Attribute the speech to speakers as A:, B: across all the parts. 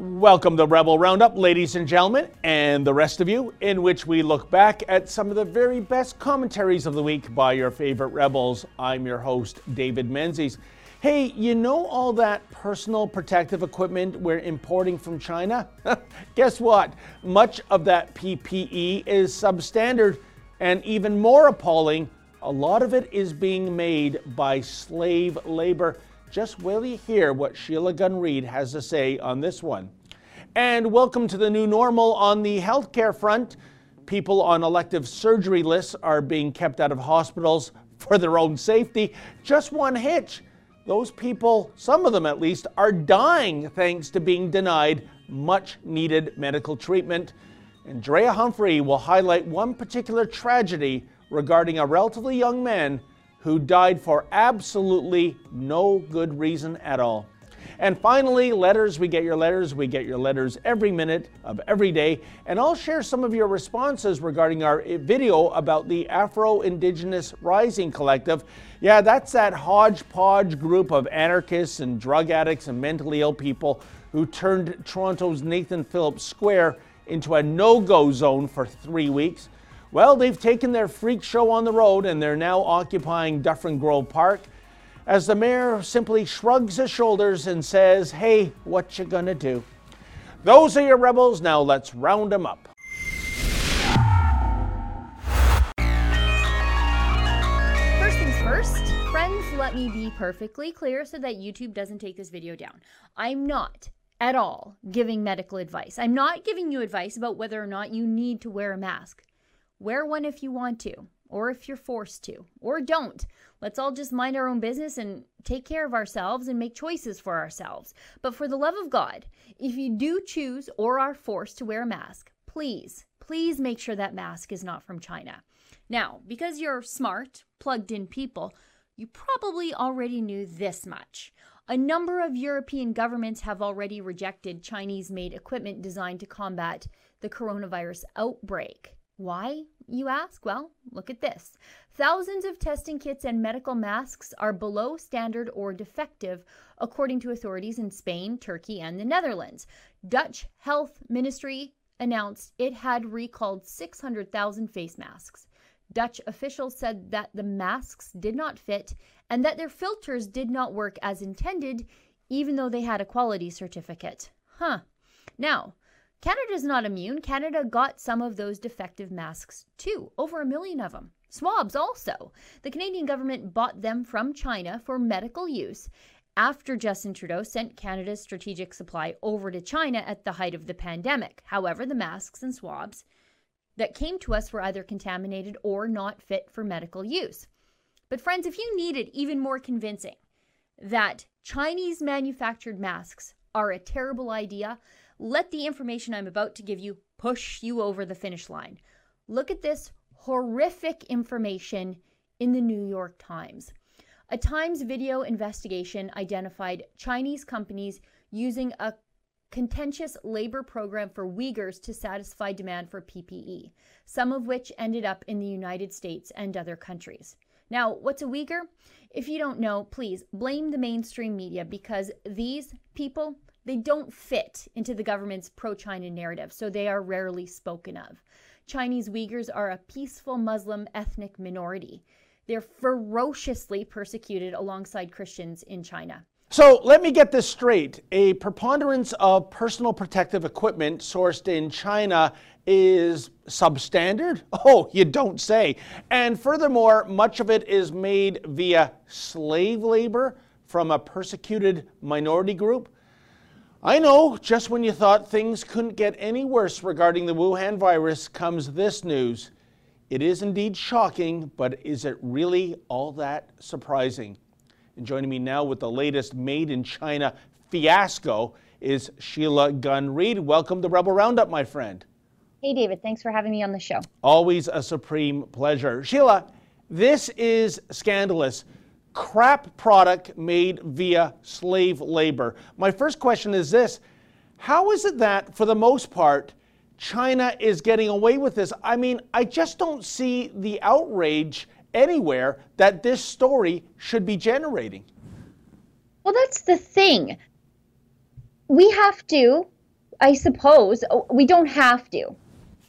A: Welcome to Rebel Roundup, ladies and gentlemen, and the rest of you, in which we look back at some of the very best commentaries of the week by your favorite rebels. I'm your host, David Menzies. Hey, you know all that personal protective equipment we're importing from China? Guess what? Much of that PPE is substandard, and even more appalling, a lot of it is being made by slave labor. Just will you hear what Sheila Gunn Reid has to say on this one. And welcome to the new normal on the healthcare front. People on elective surgery lists are being kept out of hospitals for their own safety. Just one hitch. Those people, some of them at least, are dying thanks to being denied much needed medical treatment. And Drea Humphrey will highlight one particular tragedy regarding a relatively young man who died for absolutely no good reason at all. And finally, letters. We get your letters. We get your letters every minute of every day. And I'll share some of your responses regarding our video about the Afro Indigenous Rising Collective. Yeah, that's that hodgepodge group of anarchists and drug addicts and mentally ill people who turned Toronto's Nathan Phillips Square into a no go zone for three weeks. Well, they've taken their freak show on the road and they're now occupying Dufferin Grove Park as the mayor simply shrugs his shoulders and says, Hey, what you gonna do? Those are your rebels, now let's round them up.
B: First things first, friends, let me be perfectly clear so that YouTube doesn't take this video down. I'm not at all giving medical advice. I'm not giving you advice about whether or not you need to wear a mask. Wear one if you want to, or if you're forced to, or don't. Let's all just mind our own business and take care of ourselves and make choices for ourselves. But for the love of God, if you do choose or are forced to wear a mask, please, please make sure that mask is not from China. Now, because you're smart, plugged in people, you probably already knew this much. A number of European governments have already rejected Chinese made equipment designed to combat the coronavirus outbreak. Why, you ask? Well, look at this. Thousands of testing kits and medical masks are below standard or defective, according to authorities in Spain, Turkey, and the Netherlands. Dutch Health Ministry announced it had recalled 600,000 face masks. Dutch officials said that the masks did not fit and that their filters did not work as intended, even though they had a quality certificate. Huh. Now, Canada's not immune. Canada got some of those defective masks too, over a million of them. Swabs also. The Canadian government bought them from China for medical use after Justin Trudeau sent Canada's strategic supply over to China at the height of the pandemic. However, the masks and swabs that came to us were either contaminated or not fit for medical use. But, friends, if you need it even more convincing that Chinese manufactured masks are a terrible idea, let the information I'm about to give you push you over the finish line. Look at this horrific information in the New York Times. A Times video investigation identified Chinese companies using a contentious labor program for Uyghurs to satisfy demand for PPE, some of which ended up in the United States and other countries. Now, what's a Uyghur? If you don't know, please blame the mainstream media because these people they don't fit into the government's pro China narrative, so they are rarely spoken of. Chinese Uyghurs are a peaceful Muslim ethnic minority. They're ferociously persecuted alongside Christians in China.
A: So let me get this straight. A preponderance of personal protective equipment sourced in China is substandard? Oh, you don't say. And furthermore, much of it is made via slave labor from a persecuted minority group. I know, just when you thought things couldn't get any worse regarding the Wuhan virus comes this news. It is indeed shocking, but is it really all that surprising? And joining me now with the latest Made in China fiasco is Sheila Gunn Reid. Welcome to Rebel Roundup, my friend.
B: Hey, David. Thanks for having me on the show.
A: Always a supreme pleasure. Sheila, this is scandalous crap product made via slave labor. My first question is this How is it that, for the most part, China is getting away with this? I mean, I just don't see the outrage anywhere that this story should be generating.
B: Well, that's the thing. We have to I suppose we don't have to,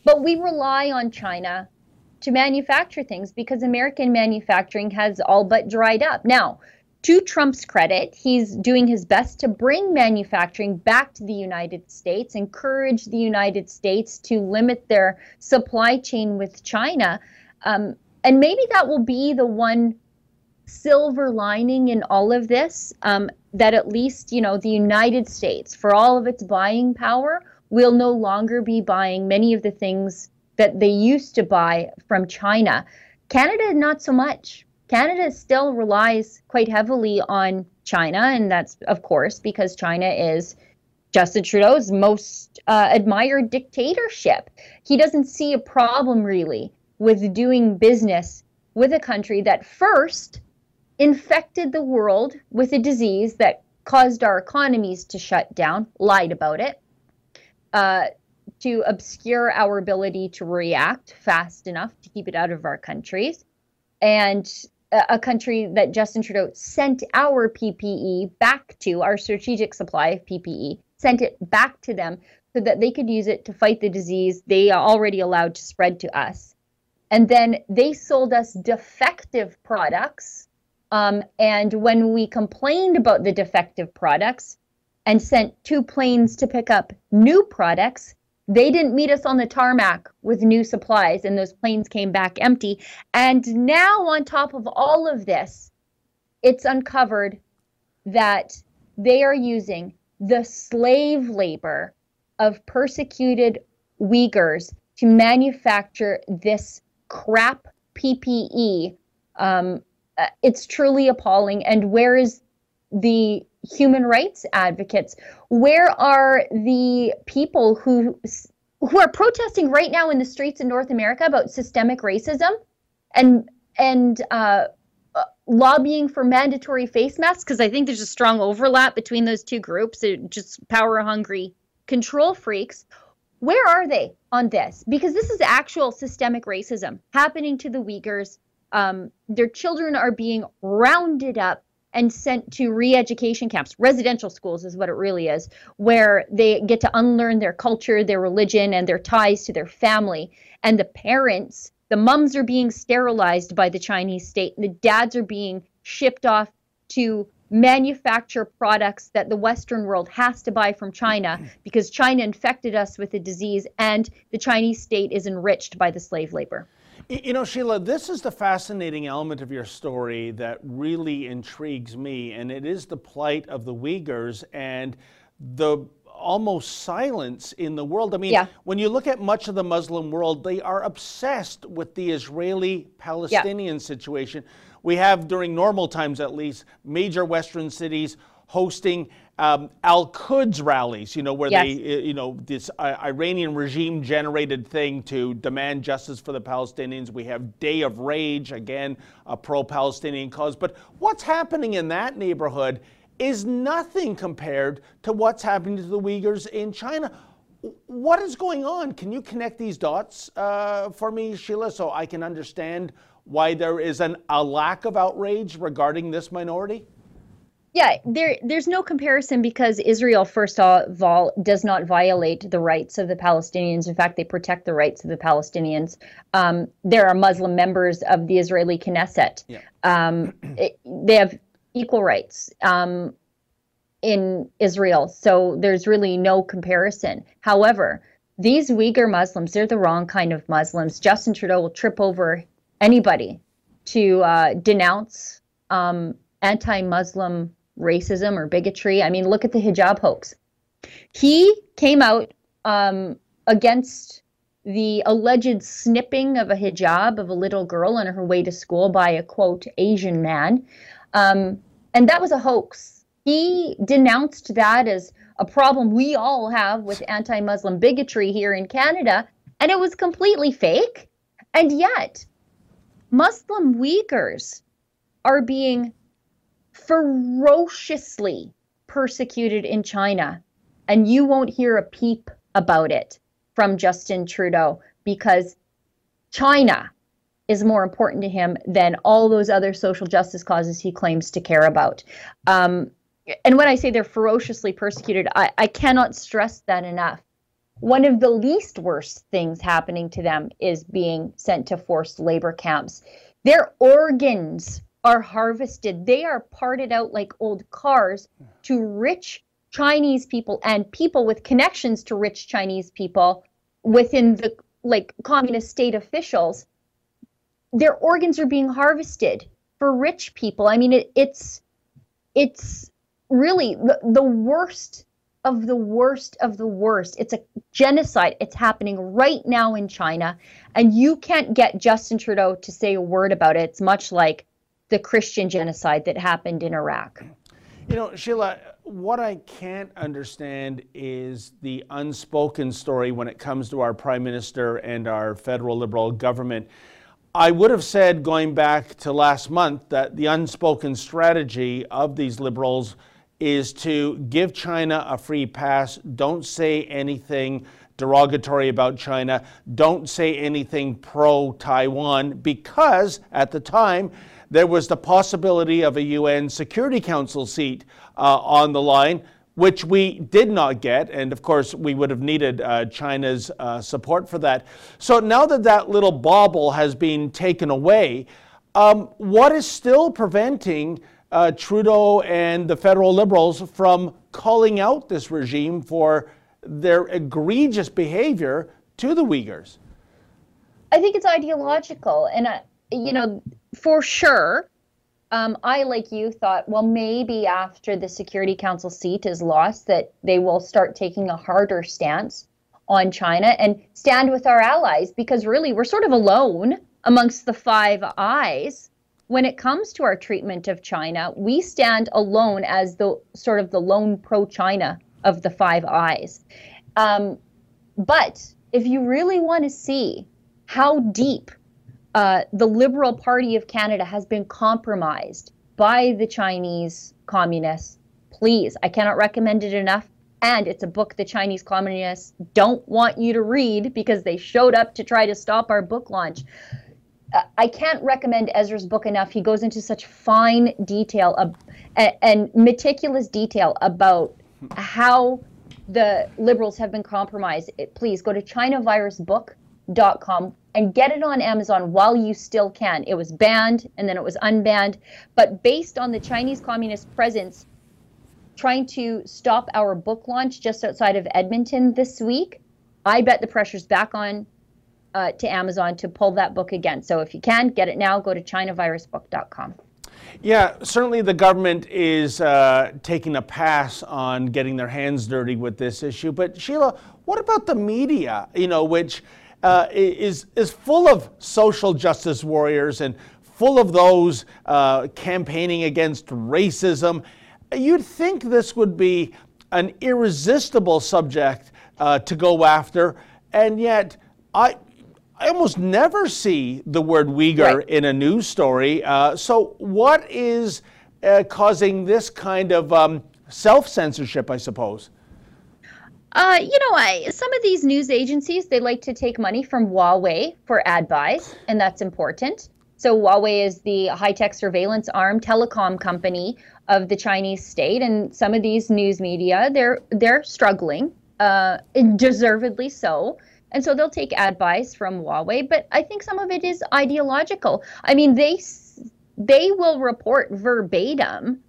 B: but we rely on China to manufacture things because American manufacturing has all but dried up. Now, to Trump's credit, he's doing his best to bring manufacturing back to the United States, encourage the United States to limit their supply chain with China. Um, and maybe that will be the one silver lining in all of this um, that at least, you know, the United States, for all of its buying power, will no longer be buying many of the things that they used to buy from China. Canada, not so much. Canada still relies quite heavily on China, and that's, of course, because China is Justin Trudeau's most uh, admired dictatorship. He doesn't see a problem really with doing business with a country that first infected the world with a disease that caused our economies to shut down, lied about it, uh, to obscure our ability to react fast enough to keep it out of our countries, and a country that Justin Trudeau sent our PPE back to, our strategic supply of PPE, sent it back to them so that they could use it to fight the disease they already allowed to spread to us. And then they sold us defective products. Um, and when we complained about the defective products and sent two planes to pick up new products, they didn't meet us on the tarmac with new supplies, and those planes came back empty. And now, on top of all of this, it's uncovered that they are using the slave labor of persecuted Uyghurs to manufacture this crap PPE. Um, uh, it's truly appalling. And where is the human rights advocates? Where are the people who who are protesting right now in the streets in North America about systemic racism and and uh, uh, lobbying for mandatory face masks? Because I think there's a strong overlap between those two groups. Just power hungry control freaks. Where are they on this? Because this is actual systemic racism happening to the Uyghurs. Um, their children are being rounded up and sent to re-education camps residential schools is what it really is where they get to unlearn their culture their religion and their ties to their family. And the parents the mums are being sterilized by the chinese state. The dads are being shipped off to manufacture products that the western world has to buy from china because china infected us with the disease and the chinese state is enriched by the slave labor
A: you know, Sheila, this is the fascinating element of your story that really intrigues me, and it is the plight of the Uyghurs and the almost silence in the world. I mean, yeah. when you look at much of the Muslim world, they are obsessed with the Israeli Palestinian yeah. situation. We have, during normal times at least, major Western cities hosting um, Al Quds rallies, you know, where yes. they, you know, this uh, Iranian regime generated thing to demand justice for the Palestinians. We have Day of Rage, again, a pro Palestinian cause. But what's happening in that neighborhood is nothing compared to what's happening to the Uyghurs in China. What is going on? Can you connect these dots uh, for me, Sheila, so I can understand why there is an, a lack of outrage regarding this minority?
B: Yeah, there there's no comparison because Israel, first of all, does not violate the rights of the Palestinians. In fact, they protect the rights of the Palestinians. Um, there are Muslim members of the Israeli Knesset. Yeah. Um, it, they have equal rights um, in Israel, so there's really no comparison. However, these Uyghur Muslims, they're the wrong kind of Muslims. Justin Trudeau will trip over anybody to uh, denounce um, anti-Muslim racism or bigotry. I mean, look at the hijab hoax. He came out um, against the alleged snipping of a hijab of a little girl on her way to school by a quote Asian man. Um, and that was a hoax. He denounced that as a problem we all have with anti Muslim bigotry here in Canada, and it was completely fake. And yet, Muslim Uyghurs are being ferociously persecuted in China, and you won't hear a peep about it from Justin Trudeau because China is more important to him than all those other social justice causes he claims to care about. Um, and when I say they're ferociously persecuted, I, I cannot stress that enough. one of the least worst things happening to them is being sent to forced labor camps. Their organs are harvested, they are parted out like old cars to rich Chinese people and people with connections to rich Chinese people within the like communist state officials. Their organs are being harvested for rich people. I mean, it, it's it's really the, the worst of the worst of the worst. It's a genocide. It's happening right now in China. And you can't get Justin Trudeau to say a word about it. It's much like the Christian genocide that happened in Iraq.
A: You know, Sheila, what I can't understand is the unspoken story when it comes to our Prime Minister and our federal Liberal government. I would have said, going back to last month, that the unspoken strategy of these Liberals is to give China a free pass. Don't say anything derogatory about China. Don't say anything pro Taiwan because at the time there was the possibility of a UN Security Council seat uh, on the line, which we did not get. And of course, we would have needed uh, China's uh, support for that. So now that that little bauble has been taken away, um, what is still preventing? uh, Trudeau and the federal Liberals from calling out this regime for their egregious behavior to the Uyghurs?
B: I think it's ideological. And, uh, you know, for sure, um, I, like you, thought, well, maybe after the Security Council seat is lost, that they will start taking a harder stance on China and stand with our allies because really we're sort of alone amongst the Five Eyes when it comes to our treatment of China, we stand alone as the sort of the lone pro China of the Five Eyes. Um, but if you really want to see how deep uh, the Liberal Party of Canada has been compromised by the Chinese communists, please, I cannot recommend it enough. And it's a book the Chinese communists don't want you to read because they showed up to try to stop our book launch. I can't recommend Ezra's book enough. He goes into such fine detail of, and meticulous detail about how the liberals have been compromised. Please go to chinavirusbook.com and get it on Amazon while you still can. It was banned and then it was unbanned, but based on the Chinese Communist presence trying to stop our book launch just outside of Edmonton this week, I bet the pressure's back on uh, to Amazon to pull that book again. So if you can, get it now. Go to chinavirusbook.com.
A: Yeah, certainly the government is uh, taking a pass on getting their hands dirty with this issue. But Sheila, what about the media? You know, which uh, is is full of social justice warriors and full of those uh, campaigning against racism. You'd think this would be an irresistible subject uh, to go after, and yet I I almost never see the word Uyghur right. in a news story. Uh, so, what is uh, causing this kind of um, self censorship, I suppose?
B: Uh, you know, I, some of these news agencies they like to take money from Huawei for ad buys, and that's important. So Huawei is the high-tech surveillance arm telecom company of the Chinese state, and some of these news media they're they're struggling, uh, deservedly so. And so they'll take ad buys from Huawei, but I think some of it is ideological. I mean, they they will report verbatim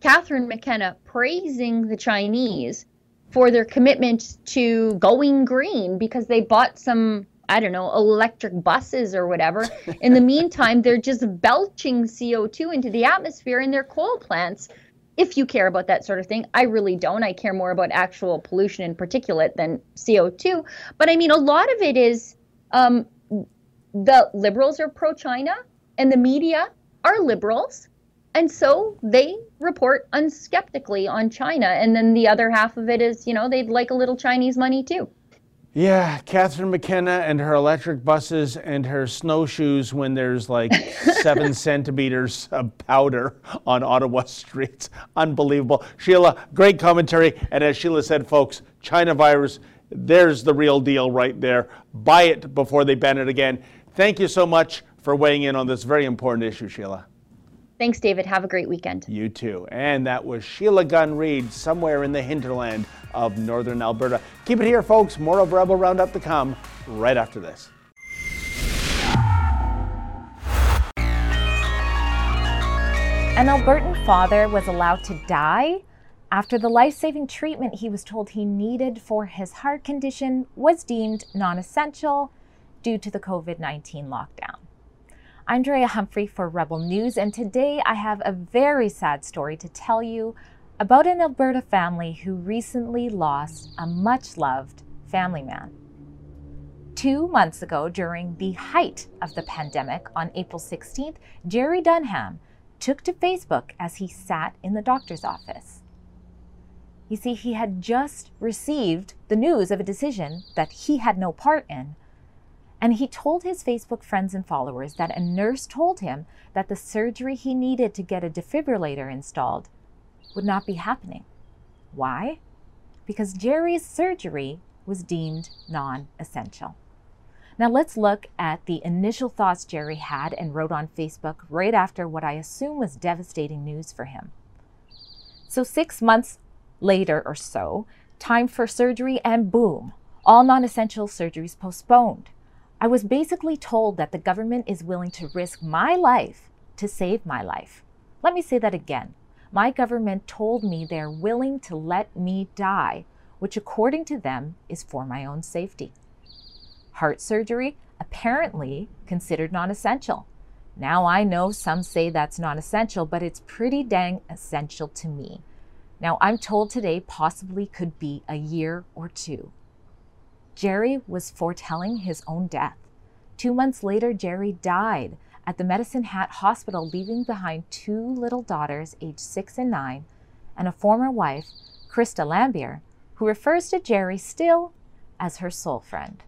B: Catherine McKenna praising the Chinese for their commitment to going green because they bought some I don't know, electric buses or whatever. In the meantime, they're just belching CO2 into the atmosphere in their coal plants if you care about that sort of thing. I really don't. I care more about actual pollution and particulate than CO2. But I mean, a lot of it is um, the liberals are pro China and the media are liberals. And so they report unskeptically on China. And then the other half of it is, you know, they'd like a little Chinese money too.
A: Yeah, Catherine McKenna and her electric buses and her snowshoes when there's like seven centimeters of powder on Ottawa streets. Unbelievable. Sheila, great commentary. And as Sheila said, folks, China virus, there's the real deal right there. Buy it before they ban it again. Thank you so much for weighing in on this very important issue, Sheila.
B: Thanks, David. Have a great weekend.
A: You too. And that was Sheila Gunn Reid, somewhere in the hinterland of northern Alberta. Keep it here, folks. More of Rebel Roundup to come right after this.
C: An Albertan father was allowed to die after the life saving treatment he was told he needed for his heart condition was deemed non essential due to the COVID 19 lockdown. I'm Drea Humphrey for Rebel News, and today I have a very sad story to tell you about an Alberta family who recently lost a much loved family man. Two months ago, during the height of the pandemic on April 16th, Jerry Dunham took to Facebook as he sat in the doctor's office. You see, he had just received the news of a decision that he had no part in. And he told his Facebook friends and followers that a nurse told him that the surgery he needed to get a defibrillator installed would not be happening. Why? Because Jerry's surgery was deemed non essential. Now let's look at the initial thoughts Jerry had and wrote on Facebook right after what I assume was devastating news for him. So, six months later or so, time for surgery, and boom, all non essential surgeries postponed. I was basically told that the government is willing to risk my life to save my life. Let me say that again. My government told me they're willing to let me die, which according to them is for my own safety heart surgery, apparently considered non essential. Now I know some say that's non essential, but it's pretty dang essential to me. Now I'm told today possibly could be a year or two. Jerry was foretelling his own death. Two months later, Jerry died at the Medicine Hat Hospital, leaving behind two little daughters, aged six and nine, and a former wife, Krista Lambier, who refers to Jerry still as her soul friend.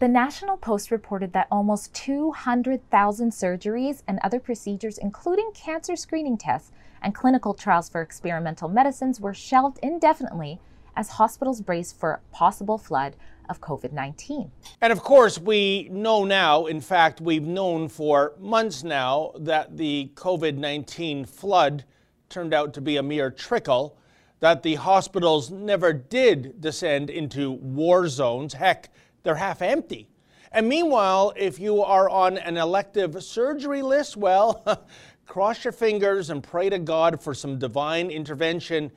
C: The National Post reported that almost 200,000 surgeries and other procedures, including cancer screening tests and clinical trials for experimental medicines, were shelved indefinitely as hospitals brace for possible flood of COVID 19.
A: And of course, we know now, in fact, we've known for months now, that the COVID 19 flood turned out to be a mere trickle, that the hospitals never did descend into war zones. Heck, they're half empty. And meanwhile, if you are on an elective surgery list, well, cross your fingers and pray to God for some divine intervention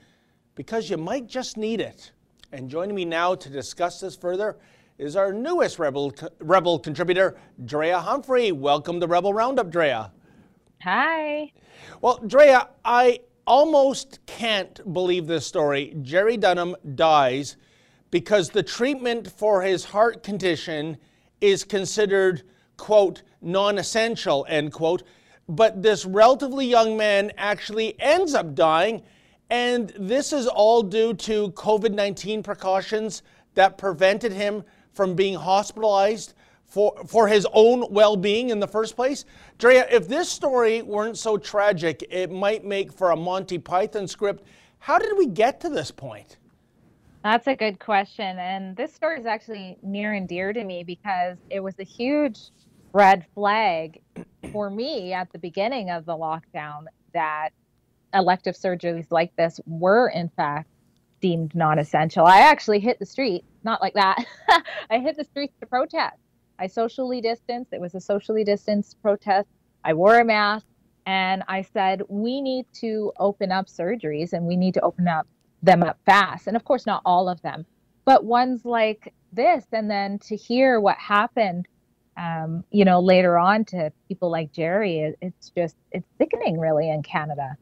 A: because you might just need it. And joining me now to discuss this further is our newest Rebel, Rebel contributor, Drea Humphrey. Welcome to Rebel Roundup, Drea.
C: Hi.
A: Well, Drea, I almost can't believe this story. Jerry Dunham dies because the treatment for his heart condition is considered, quote, non essential, end quote. But this relatively young man actually ends up dying, and this is all due to COVID 19 precautions that prevented him from being hospitalized for, for his own well being in the first place. Drea, if this story weren't so tragic, it might make for a Monty Python script. How did we get to this point?
D: That's a good question. And this story is actually near and dear to me because it was a huge red flag for me at the beginning of the lockdown that elective surgeries like this were, in fact, deemed non essential. I actually hit the street, not like that. I hit the streets to protest. I socially distanced. It was a socially distanced protest. I wore a mask and I said, we need to open up surgeries and we need to open up them up fast. And of course, not all of them, but ones like this. And then to hear what happened, um, you know, later on to people like Jerry, it's just, it's sickening really in Canada.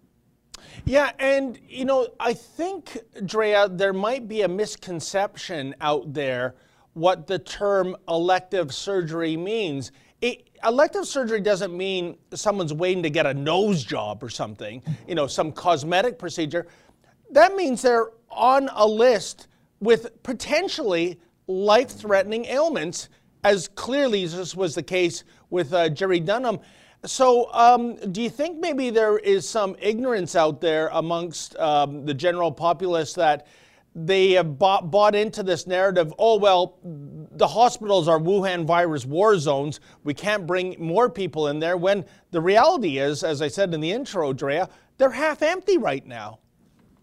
A: Yeah, and you know, I think, Drea, there might be a misconception out there what the term elective surgery means. It, elective surgery doesn't mean someone's waiting to get a nose job or something, you know, some cosmetic procedure that means they're on a list with potentially life threatening ailments, as clearly this was the case with uh, Jerry Dunham. So, um, do you think maybe there is some ignorance out there amongst um, the general populace that they have bought, bought into this narrative? Oh, well, the hospitals are Wuhan virus war zones. We can't bring more people in there when the reality is, as I said in the intro, Drea, they're half empty right now.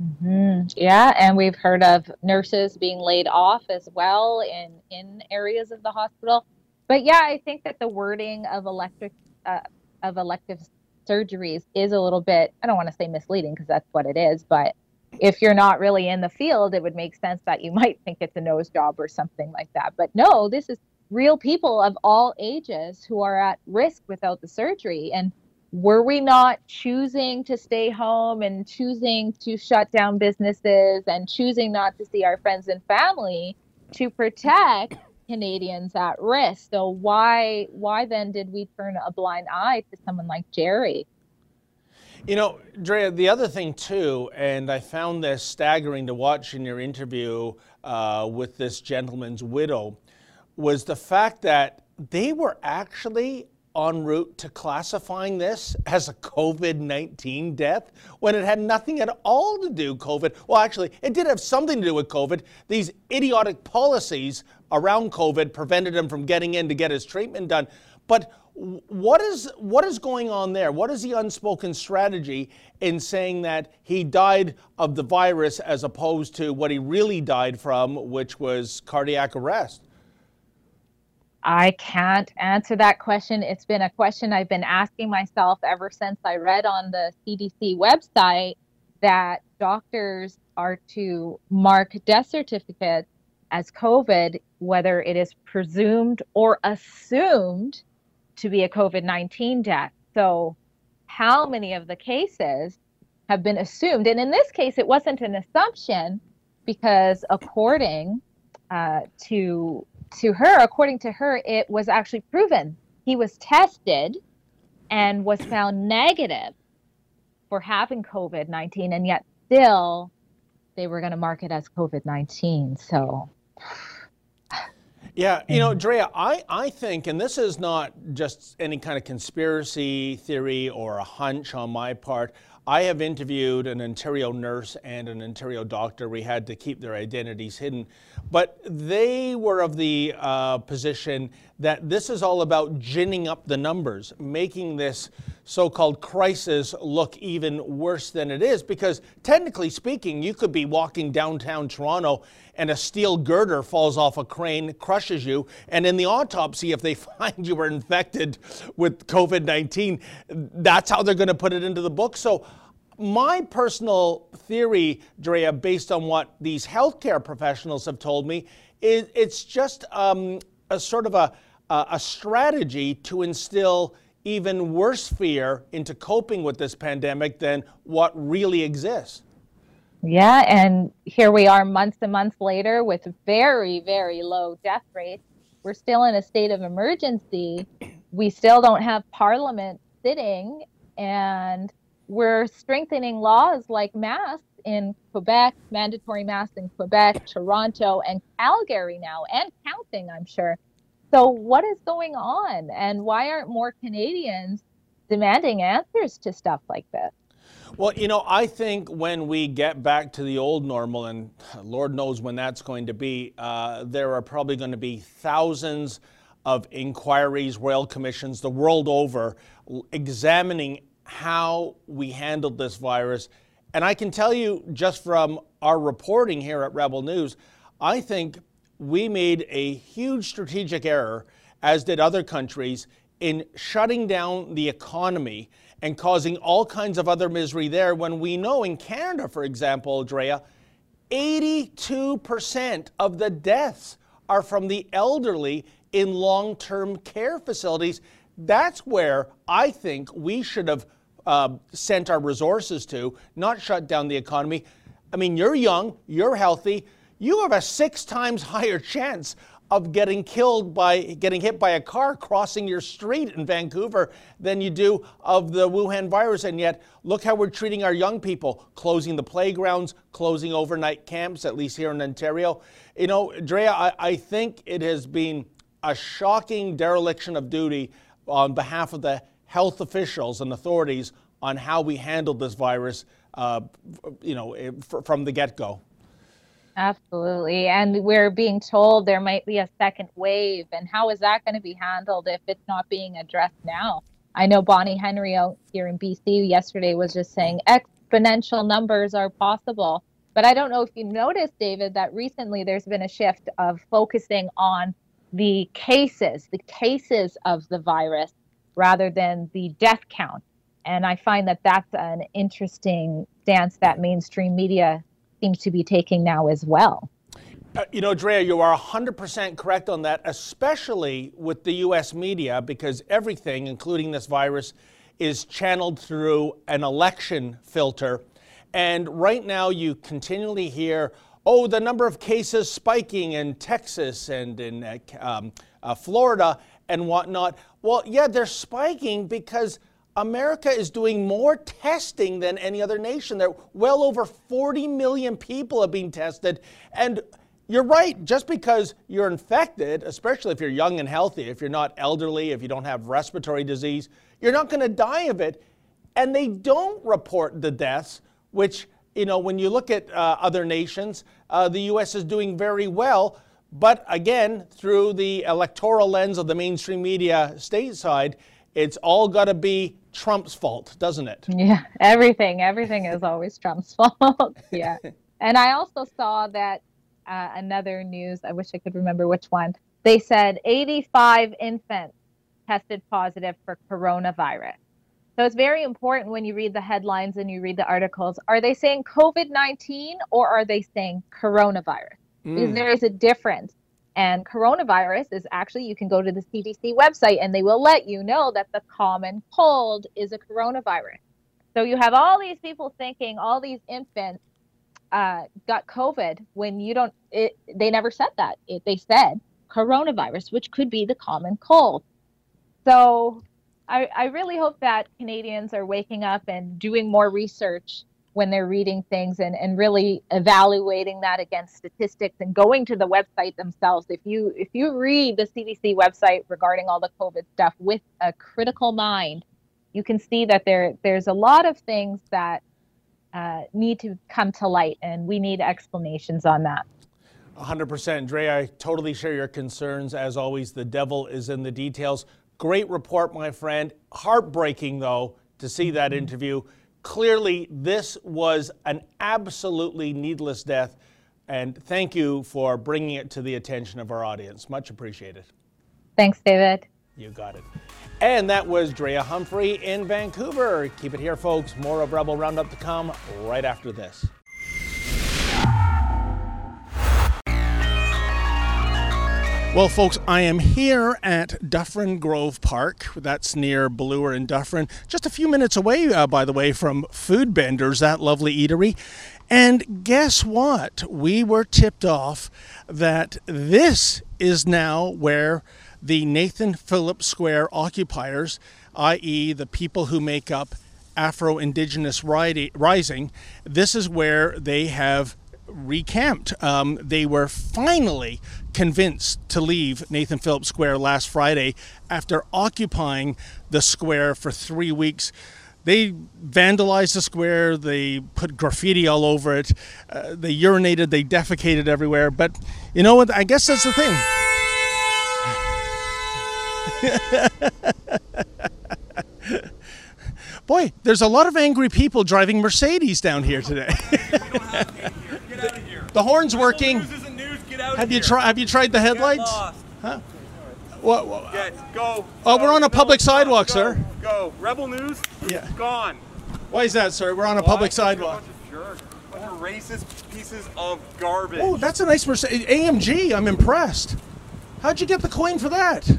D: Mm-hmm. Yeah, and we've heard of nurses being laid off as well in in areas of the hospital. But yeah, I think that the wording of electric uh, of elective surgeries is a little bit I don't want to say misleading because that's what it is, but if you're not really in the field, it would make sense that you might think it's a nose job or something like that. But no, this is real people of all ages who are at risk without the surgery. And were we not choosing to stay home and choosing to shut down businesses and choosing not to see our friends and family to protect Canadians at risk? So why why then did we turn a blind eye to someone like Jerry?
A: You know, Drea, the other thing too, and I found this staggering to watch in your interview uh, with this gentleman's widow, was the fact that they were actually en route to classifying this as a COVID 19 death when it had nothing at all to do COVID. Well, actually, it did have something to do with COVID. These idiotic policies around COVID prevented him from getting in to get his treatment done. But what is what is going on there? What is the unspoken strategy in saying that he died of the virus as opposed to what he really died from, which was cardiac arrest?
D: I can't answer that question. It's been a question I've been asking myself ever since I read on the CDC website that doctors are to mark death certificates as COVID, whether it is presumed or assumed to be a COVID 19 death. So, how many of the cases have been assumed? And in this case, it wasn't an assumption because, according uh, to to her, according to her, it was actually proven. He was tested and was found negative for having COVID 19, and yet still they were going to mark it as COVID 19. So
A: yeah, you know, mm. Drea, I, I think, and this is not just any kind of conspiracy theory or a hunch on my part. I have interviewed an Ontario nurse and an Ontario doctor. We had to keep their identities hidden. But they were of the uh, position that this is all about ginning up the numbers, making this so called crisis look even worse than it is. Because technically speaking, you could be walking downtown Toronto and a steel girder falls off a crane, crushes you, and in the autopsy, if they find you were infected with COVID 19, that's how they're going to put it into the book. So my personal theory, Drea, based on what these healthcare professionals have told me, is it's just um, a sort of a, a strategy to instill even worse fear into coping with this pandemic than what really exists.
D: Yeah, and here we are months and months later with very, very low death rates. We're still in a state of emergency. We still don't have parliament sitting, and we're strengthening laws like masks in Quebec, mandatory masks in Quebec, Toronto, and Calgary now, and counting, I'm sure. So, what is going on? And why aren't more Canadians demanding answers to stuff like this?
A: Well, you know, I think when we get back to the old normal, and Lord knows when that's going to be, uh, there are probably going to be thousands of inquiries, royal commissions the world over examining how we handled this virus. And I can tell you just from our reporting here at Rebel News, I think we made a huge strategic error, as did other countries, in shutting down the economy and causing all kinds of other misery there when we know in Canada, for example, Drea, 82% of the deaths are from the elderly in long term care facilities. That's where I think we should have uh, sent our resources to, not shut down the economy. I mean, you're young, you're healthy, you have a six times higher chance of getting killed by getting hit by a car crossing your street in Vancouver than you do of the Wuhan virus. And yet, look how we're treating our young people, closing the playgrounds, closing overnight camps, at least here in Ontario. You know, Drea, I, I think it has been a shocking dereliction of duty on behalf of the health officials and authorities on how we handled this virus, uh, you know, from the get-go.
D: Absolutely. And we're being told there might be a second wave. And how is that going to be handled if it's not being addressed now? I know Bonnie Henry out here in BC yesterday was just saying exponential numbers are possible. But I don't know if you noticed, David, that recently there's been a shift of focusing on the cases, the cases of the virus, rather than the death count. And I find that that's an interesting stance that mainstream media seems to be taking now as well.
A: Uh, you know, Drea, you are 100% correct on that, especially with the US media, because everything, including this virus, is channeled through an election filter. And right now, you continually hear, oh, the number of cases spiking in Texas and in uh, um, uh, Florida and whatnot. Well, yeah, they're spiking because America is doing more testing than any other nation. There, well over 40 million people have been tested. And you're right, just because you're infected, especially if you're young and healthy, if you're not elderly, if you don't have respiratory disease, you're not going to die of it. And they don't report the deaths, which, you know, when you look at uh, other nations, uh, the U.S. is doing very well. But again, through the electoral lens of the mainstream media stateside, it's all got to be Trump's fault, doesn't it?
D: Yeah, everything, everything is always Trump's fault. yeah. And I also saw that uh, another news, I wish I could remember which one. They said 85 infants tested positive for coronavirus. So it's very important when you read the headlines and you read the articles. Are they saying COVID 19 or are they saying coronavirus? Mm. Because there is a difference. And coronavirus is actually, you can go to the CDC website and they will let you know that the common cold is a coronavirus. So you have all these people thinking all these infants uh, got COVID when you don't, it, they never said that. It, they said coronavirus, which could be the common cold. So I, I really hope that Canadians are waking up and doing more research when they're reading things and, and really evaluating that against statistics and going to the website themselves if you if you read the cdc website regarding all the covid stuff with a critical mind you can see that there there's a lot of things that uh, need to come to light and we need explanations on that
A: 100% Dre, I totally share your concerns. As always, the devil is in the details. Great report, my friend. Heartbreaking, though, to see that mm-hmm. interview clearly this was an absolutely needless death. And thank you for bringing it to the attention of our audience. Much appreciated.
D: Thanks, David.
A: You got it. And that was Drea Humphrey in Vancouver. Keep it here, folks. More of Rebel Roundup to come right after this. Well, folks, I am here at Dufferin Grove Park. That's near Bloor and Dufferin, just a few minutes away, uh, by the way, from Foodbenders, that lovely eatery. And guess what? We were tipped off that this is now where the Nathan Phillips Square occupiers, i.e., the people who make up Afro Indigenous Rising, this is where they have recamped. Um, they were finally convinced to leave Nathan Phillips Square last Friday after occupying the square for three weeks. They vandalized the square, they put graffiti all over it, uh, they urinated, they defecated everywhere. But you know what? I guess that's the thing. Boy, there's a lot of angry people driving Mercedes down here today. The horn's working. Have you tried? Have you tried the headlights? Huh? What? what?
E: Get, go.
A: Oh, we're on a public sidewalk,
E: go,
A: sir.
E: Go. Rebel News.
A: Yeah.
E: Gone.
A: Why is that, sir? We're on a public sidewalk.
E: Bunch of racist pieces of garbage.
A: Oh, that's a nice Mercedes AMG. I'm impressed. How'd you get the coin for that?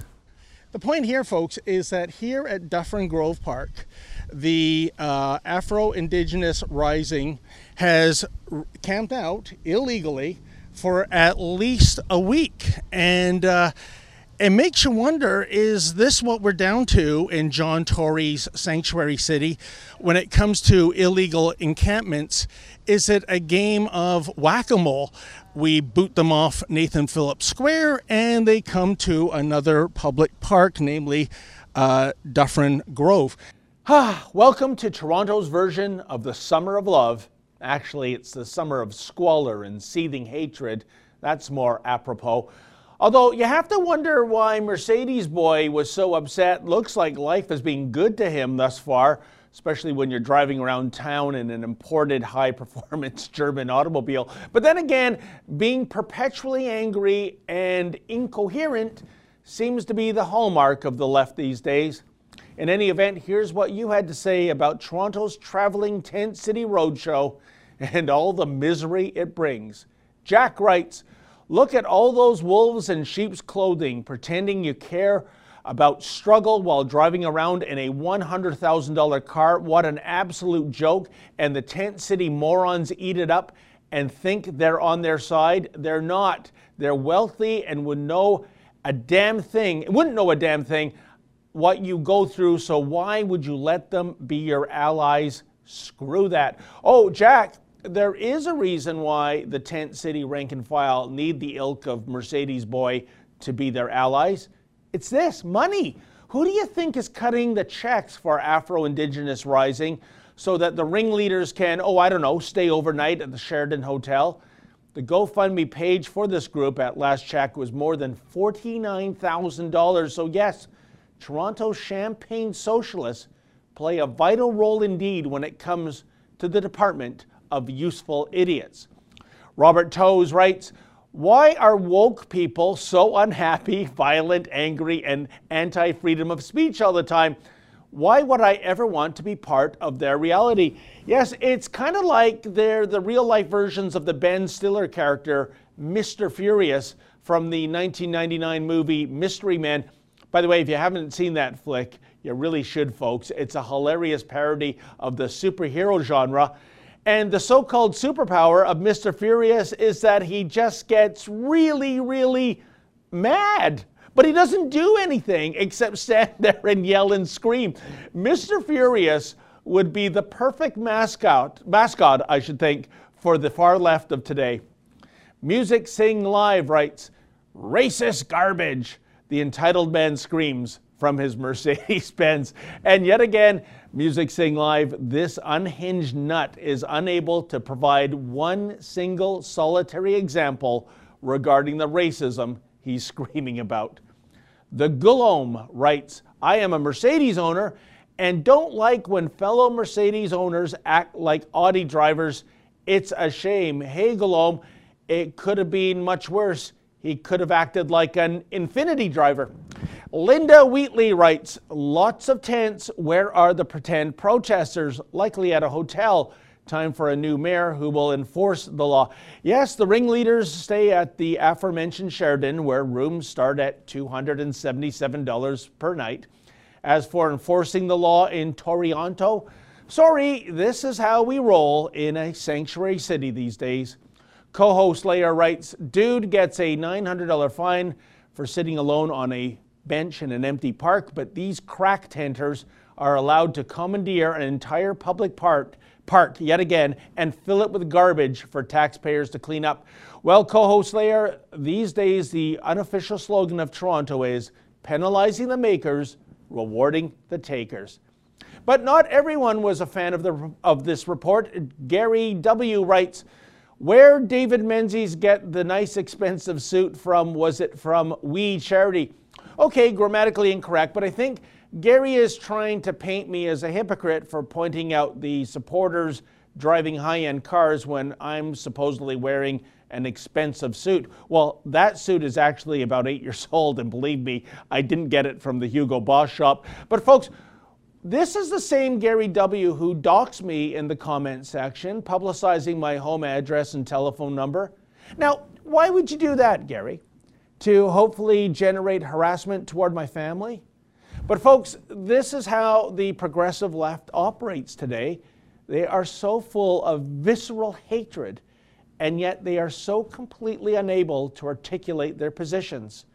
A: The point here, folks, is that here at Dufferin Grove Park, the uh, Afro Indigenous Rising has camped out illegally for at least a week. And uh, it makes you wonder is this what we're down to in John Tory's sanctuary city when it comes to illegal encampments? Is it a game of whack a mole? We boot them off Nathan Phillips Square and they come to another public park, namely uh, Dufferin Grove. Ah, welcome to Toronto's version of the Summer of Love Actually, it's the summer of squalor and seething hatred. That's more apropos. Although you have to wonder why Mercedes Boy was so upset. Looks like life has been good to him thus far, especially when you're driving around town in an imported high performance German automobile. But then again, being perpetually angry and incoherent seems to be the hallmark of the left these days. In any event, here's what you had to say about Toronto's traveling tent city roadshow and all the misery it brings. Jack writes, Look at all those wolves in sheep's clothing pretending you care about struggle while driving around in a $100,000 car. What an absolute joke. And the tent city morons eat it up and think they're on their side. They're not. They're wealthy and would know a damn thing, wouldn't know a damn thing what you go through. So why would you let them be your allies? Screw that. Oh, Jack, there is a reason why the tent city rank and file need the ilk of Mercedes boy to be their allies. It's this money. Who do you think is cutting the checks for Afro Indigenous Rising so that the ringleaders can, oh, I don't know, stay overnight at the Sheraton Hotel? The GoFundMe page for this group at last check was more than $49,000. So, yes, Toronto Champagne socialists play a vital role indeed when it comes to the Department of Useful Idiots. Robert Toes writes, why are woke people so unhappy, violent, angry, and anti freedom of speech all the time? Why would I ever want to be part of their reality? Yes, it's kind of like they're the real life versions of the Ben Stiller character, Mr. Furious, from the 1999 movie Mystery Men. By the way, if you haven't seen that flick, you really should, folks. It's a hilarious parody of the superhero genre. And the so called superpower of Mr. Furious is that he just gets really, really mad. But he doesn't do anything except stand there and yell and scream. Mr. Furious would be the perfect mascot, mascot, I should think, for the far left of today. Music Sing Live writes, racist garbage the entitled man screams from his Mercedes Benz. And yet again, Music Sing Live, this unhinged nut is unable to provide one single solitary example regarding the racism he's screaming about. The Guillaume writes, I am a Mercedes owner and don't like when fellow Mercedes owners act like Audi drivers. It's a shame. Hey, Guillaume, it could have been much worse. He could have acted like an Infiniti driver. Linda Wheatley writes Lots of tents. Where are the pretend protesters? Likely at a hotel. Time for a new mayor who will enforce the law. Yes, the ringleaders stay at the aforementioned Sheraton, where rooms start at $277 per night. As for enforcing the law in Toronto, sorry, this is how we roll in a sanctuary city these days. Co host Leia writes Dude gets a $900 fine for sitting alone on a bench in an empty park, but these crack tenters are allowed to commandeer an entire public park, park yet again and fill it with garbage for taxpayers to clean up. Well, co host Leia, these days the unofficial slogan of Toronto is penalizing the makers, rewarding the takers. But not everyone was a fan of, the, of this report. Gary W. writes, where David Menzies get the nice expensive suit from? Was it from We Charity? Okay, grammatically incorrect, but I think Gary is trying to paint me as a hypocrite for pointing out the supporters driving high end cars when I'm supposedly wearing an expensive suit. Well, that suit is actually about eight years old, and believe me, I didn't get it from the Hugo Boss shop. But, folks, this is the same Gary W. who docks me in the comment section, publicizing my home address and telephone number. Now, why would you do that, Gary? To hopefully generate harassment toward my family? But, folks, this is how the progressive left operates today. They are so full of visceral hatred, and yet they are so completely unable to articulate their positions.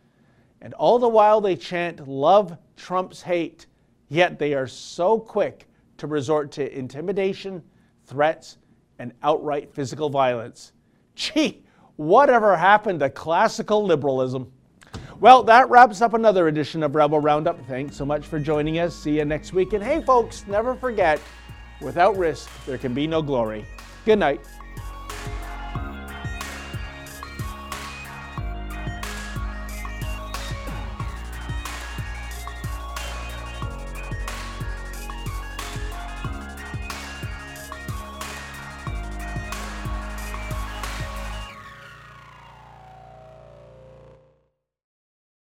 A: And all the while they chant, Love Trump's hate Yet they are so quick to resort to intimidation, threats, and outright physical violence. Gee, whatever happened to classical liberalism? Well, that wraps up another edition of Rebel Roundup. Thanks so much for joining us. See you next week. And hey, folks, never forget without risk, there can be no glory. Good night.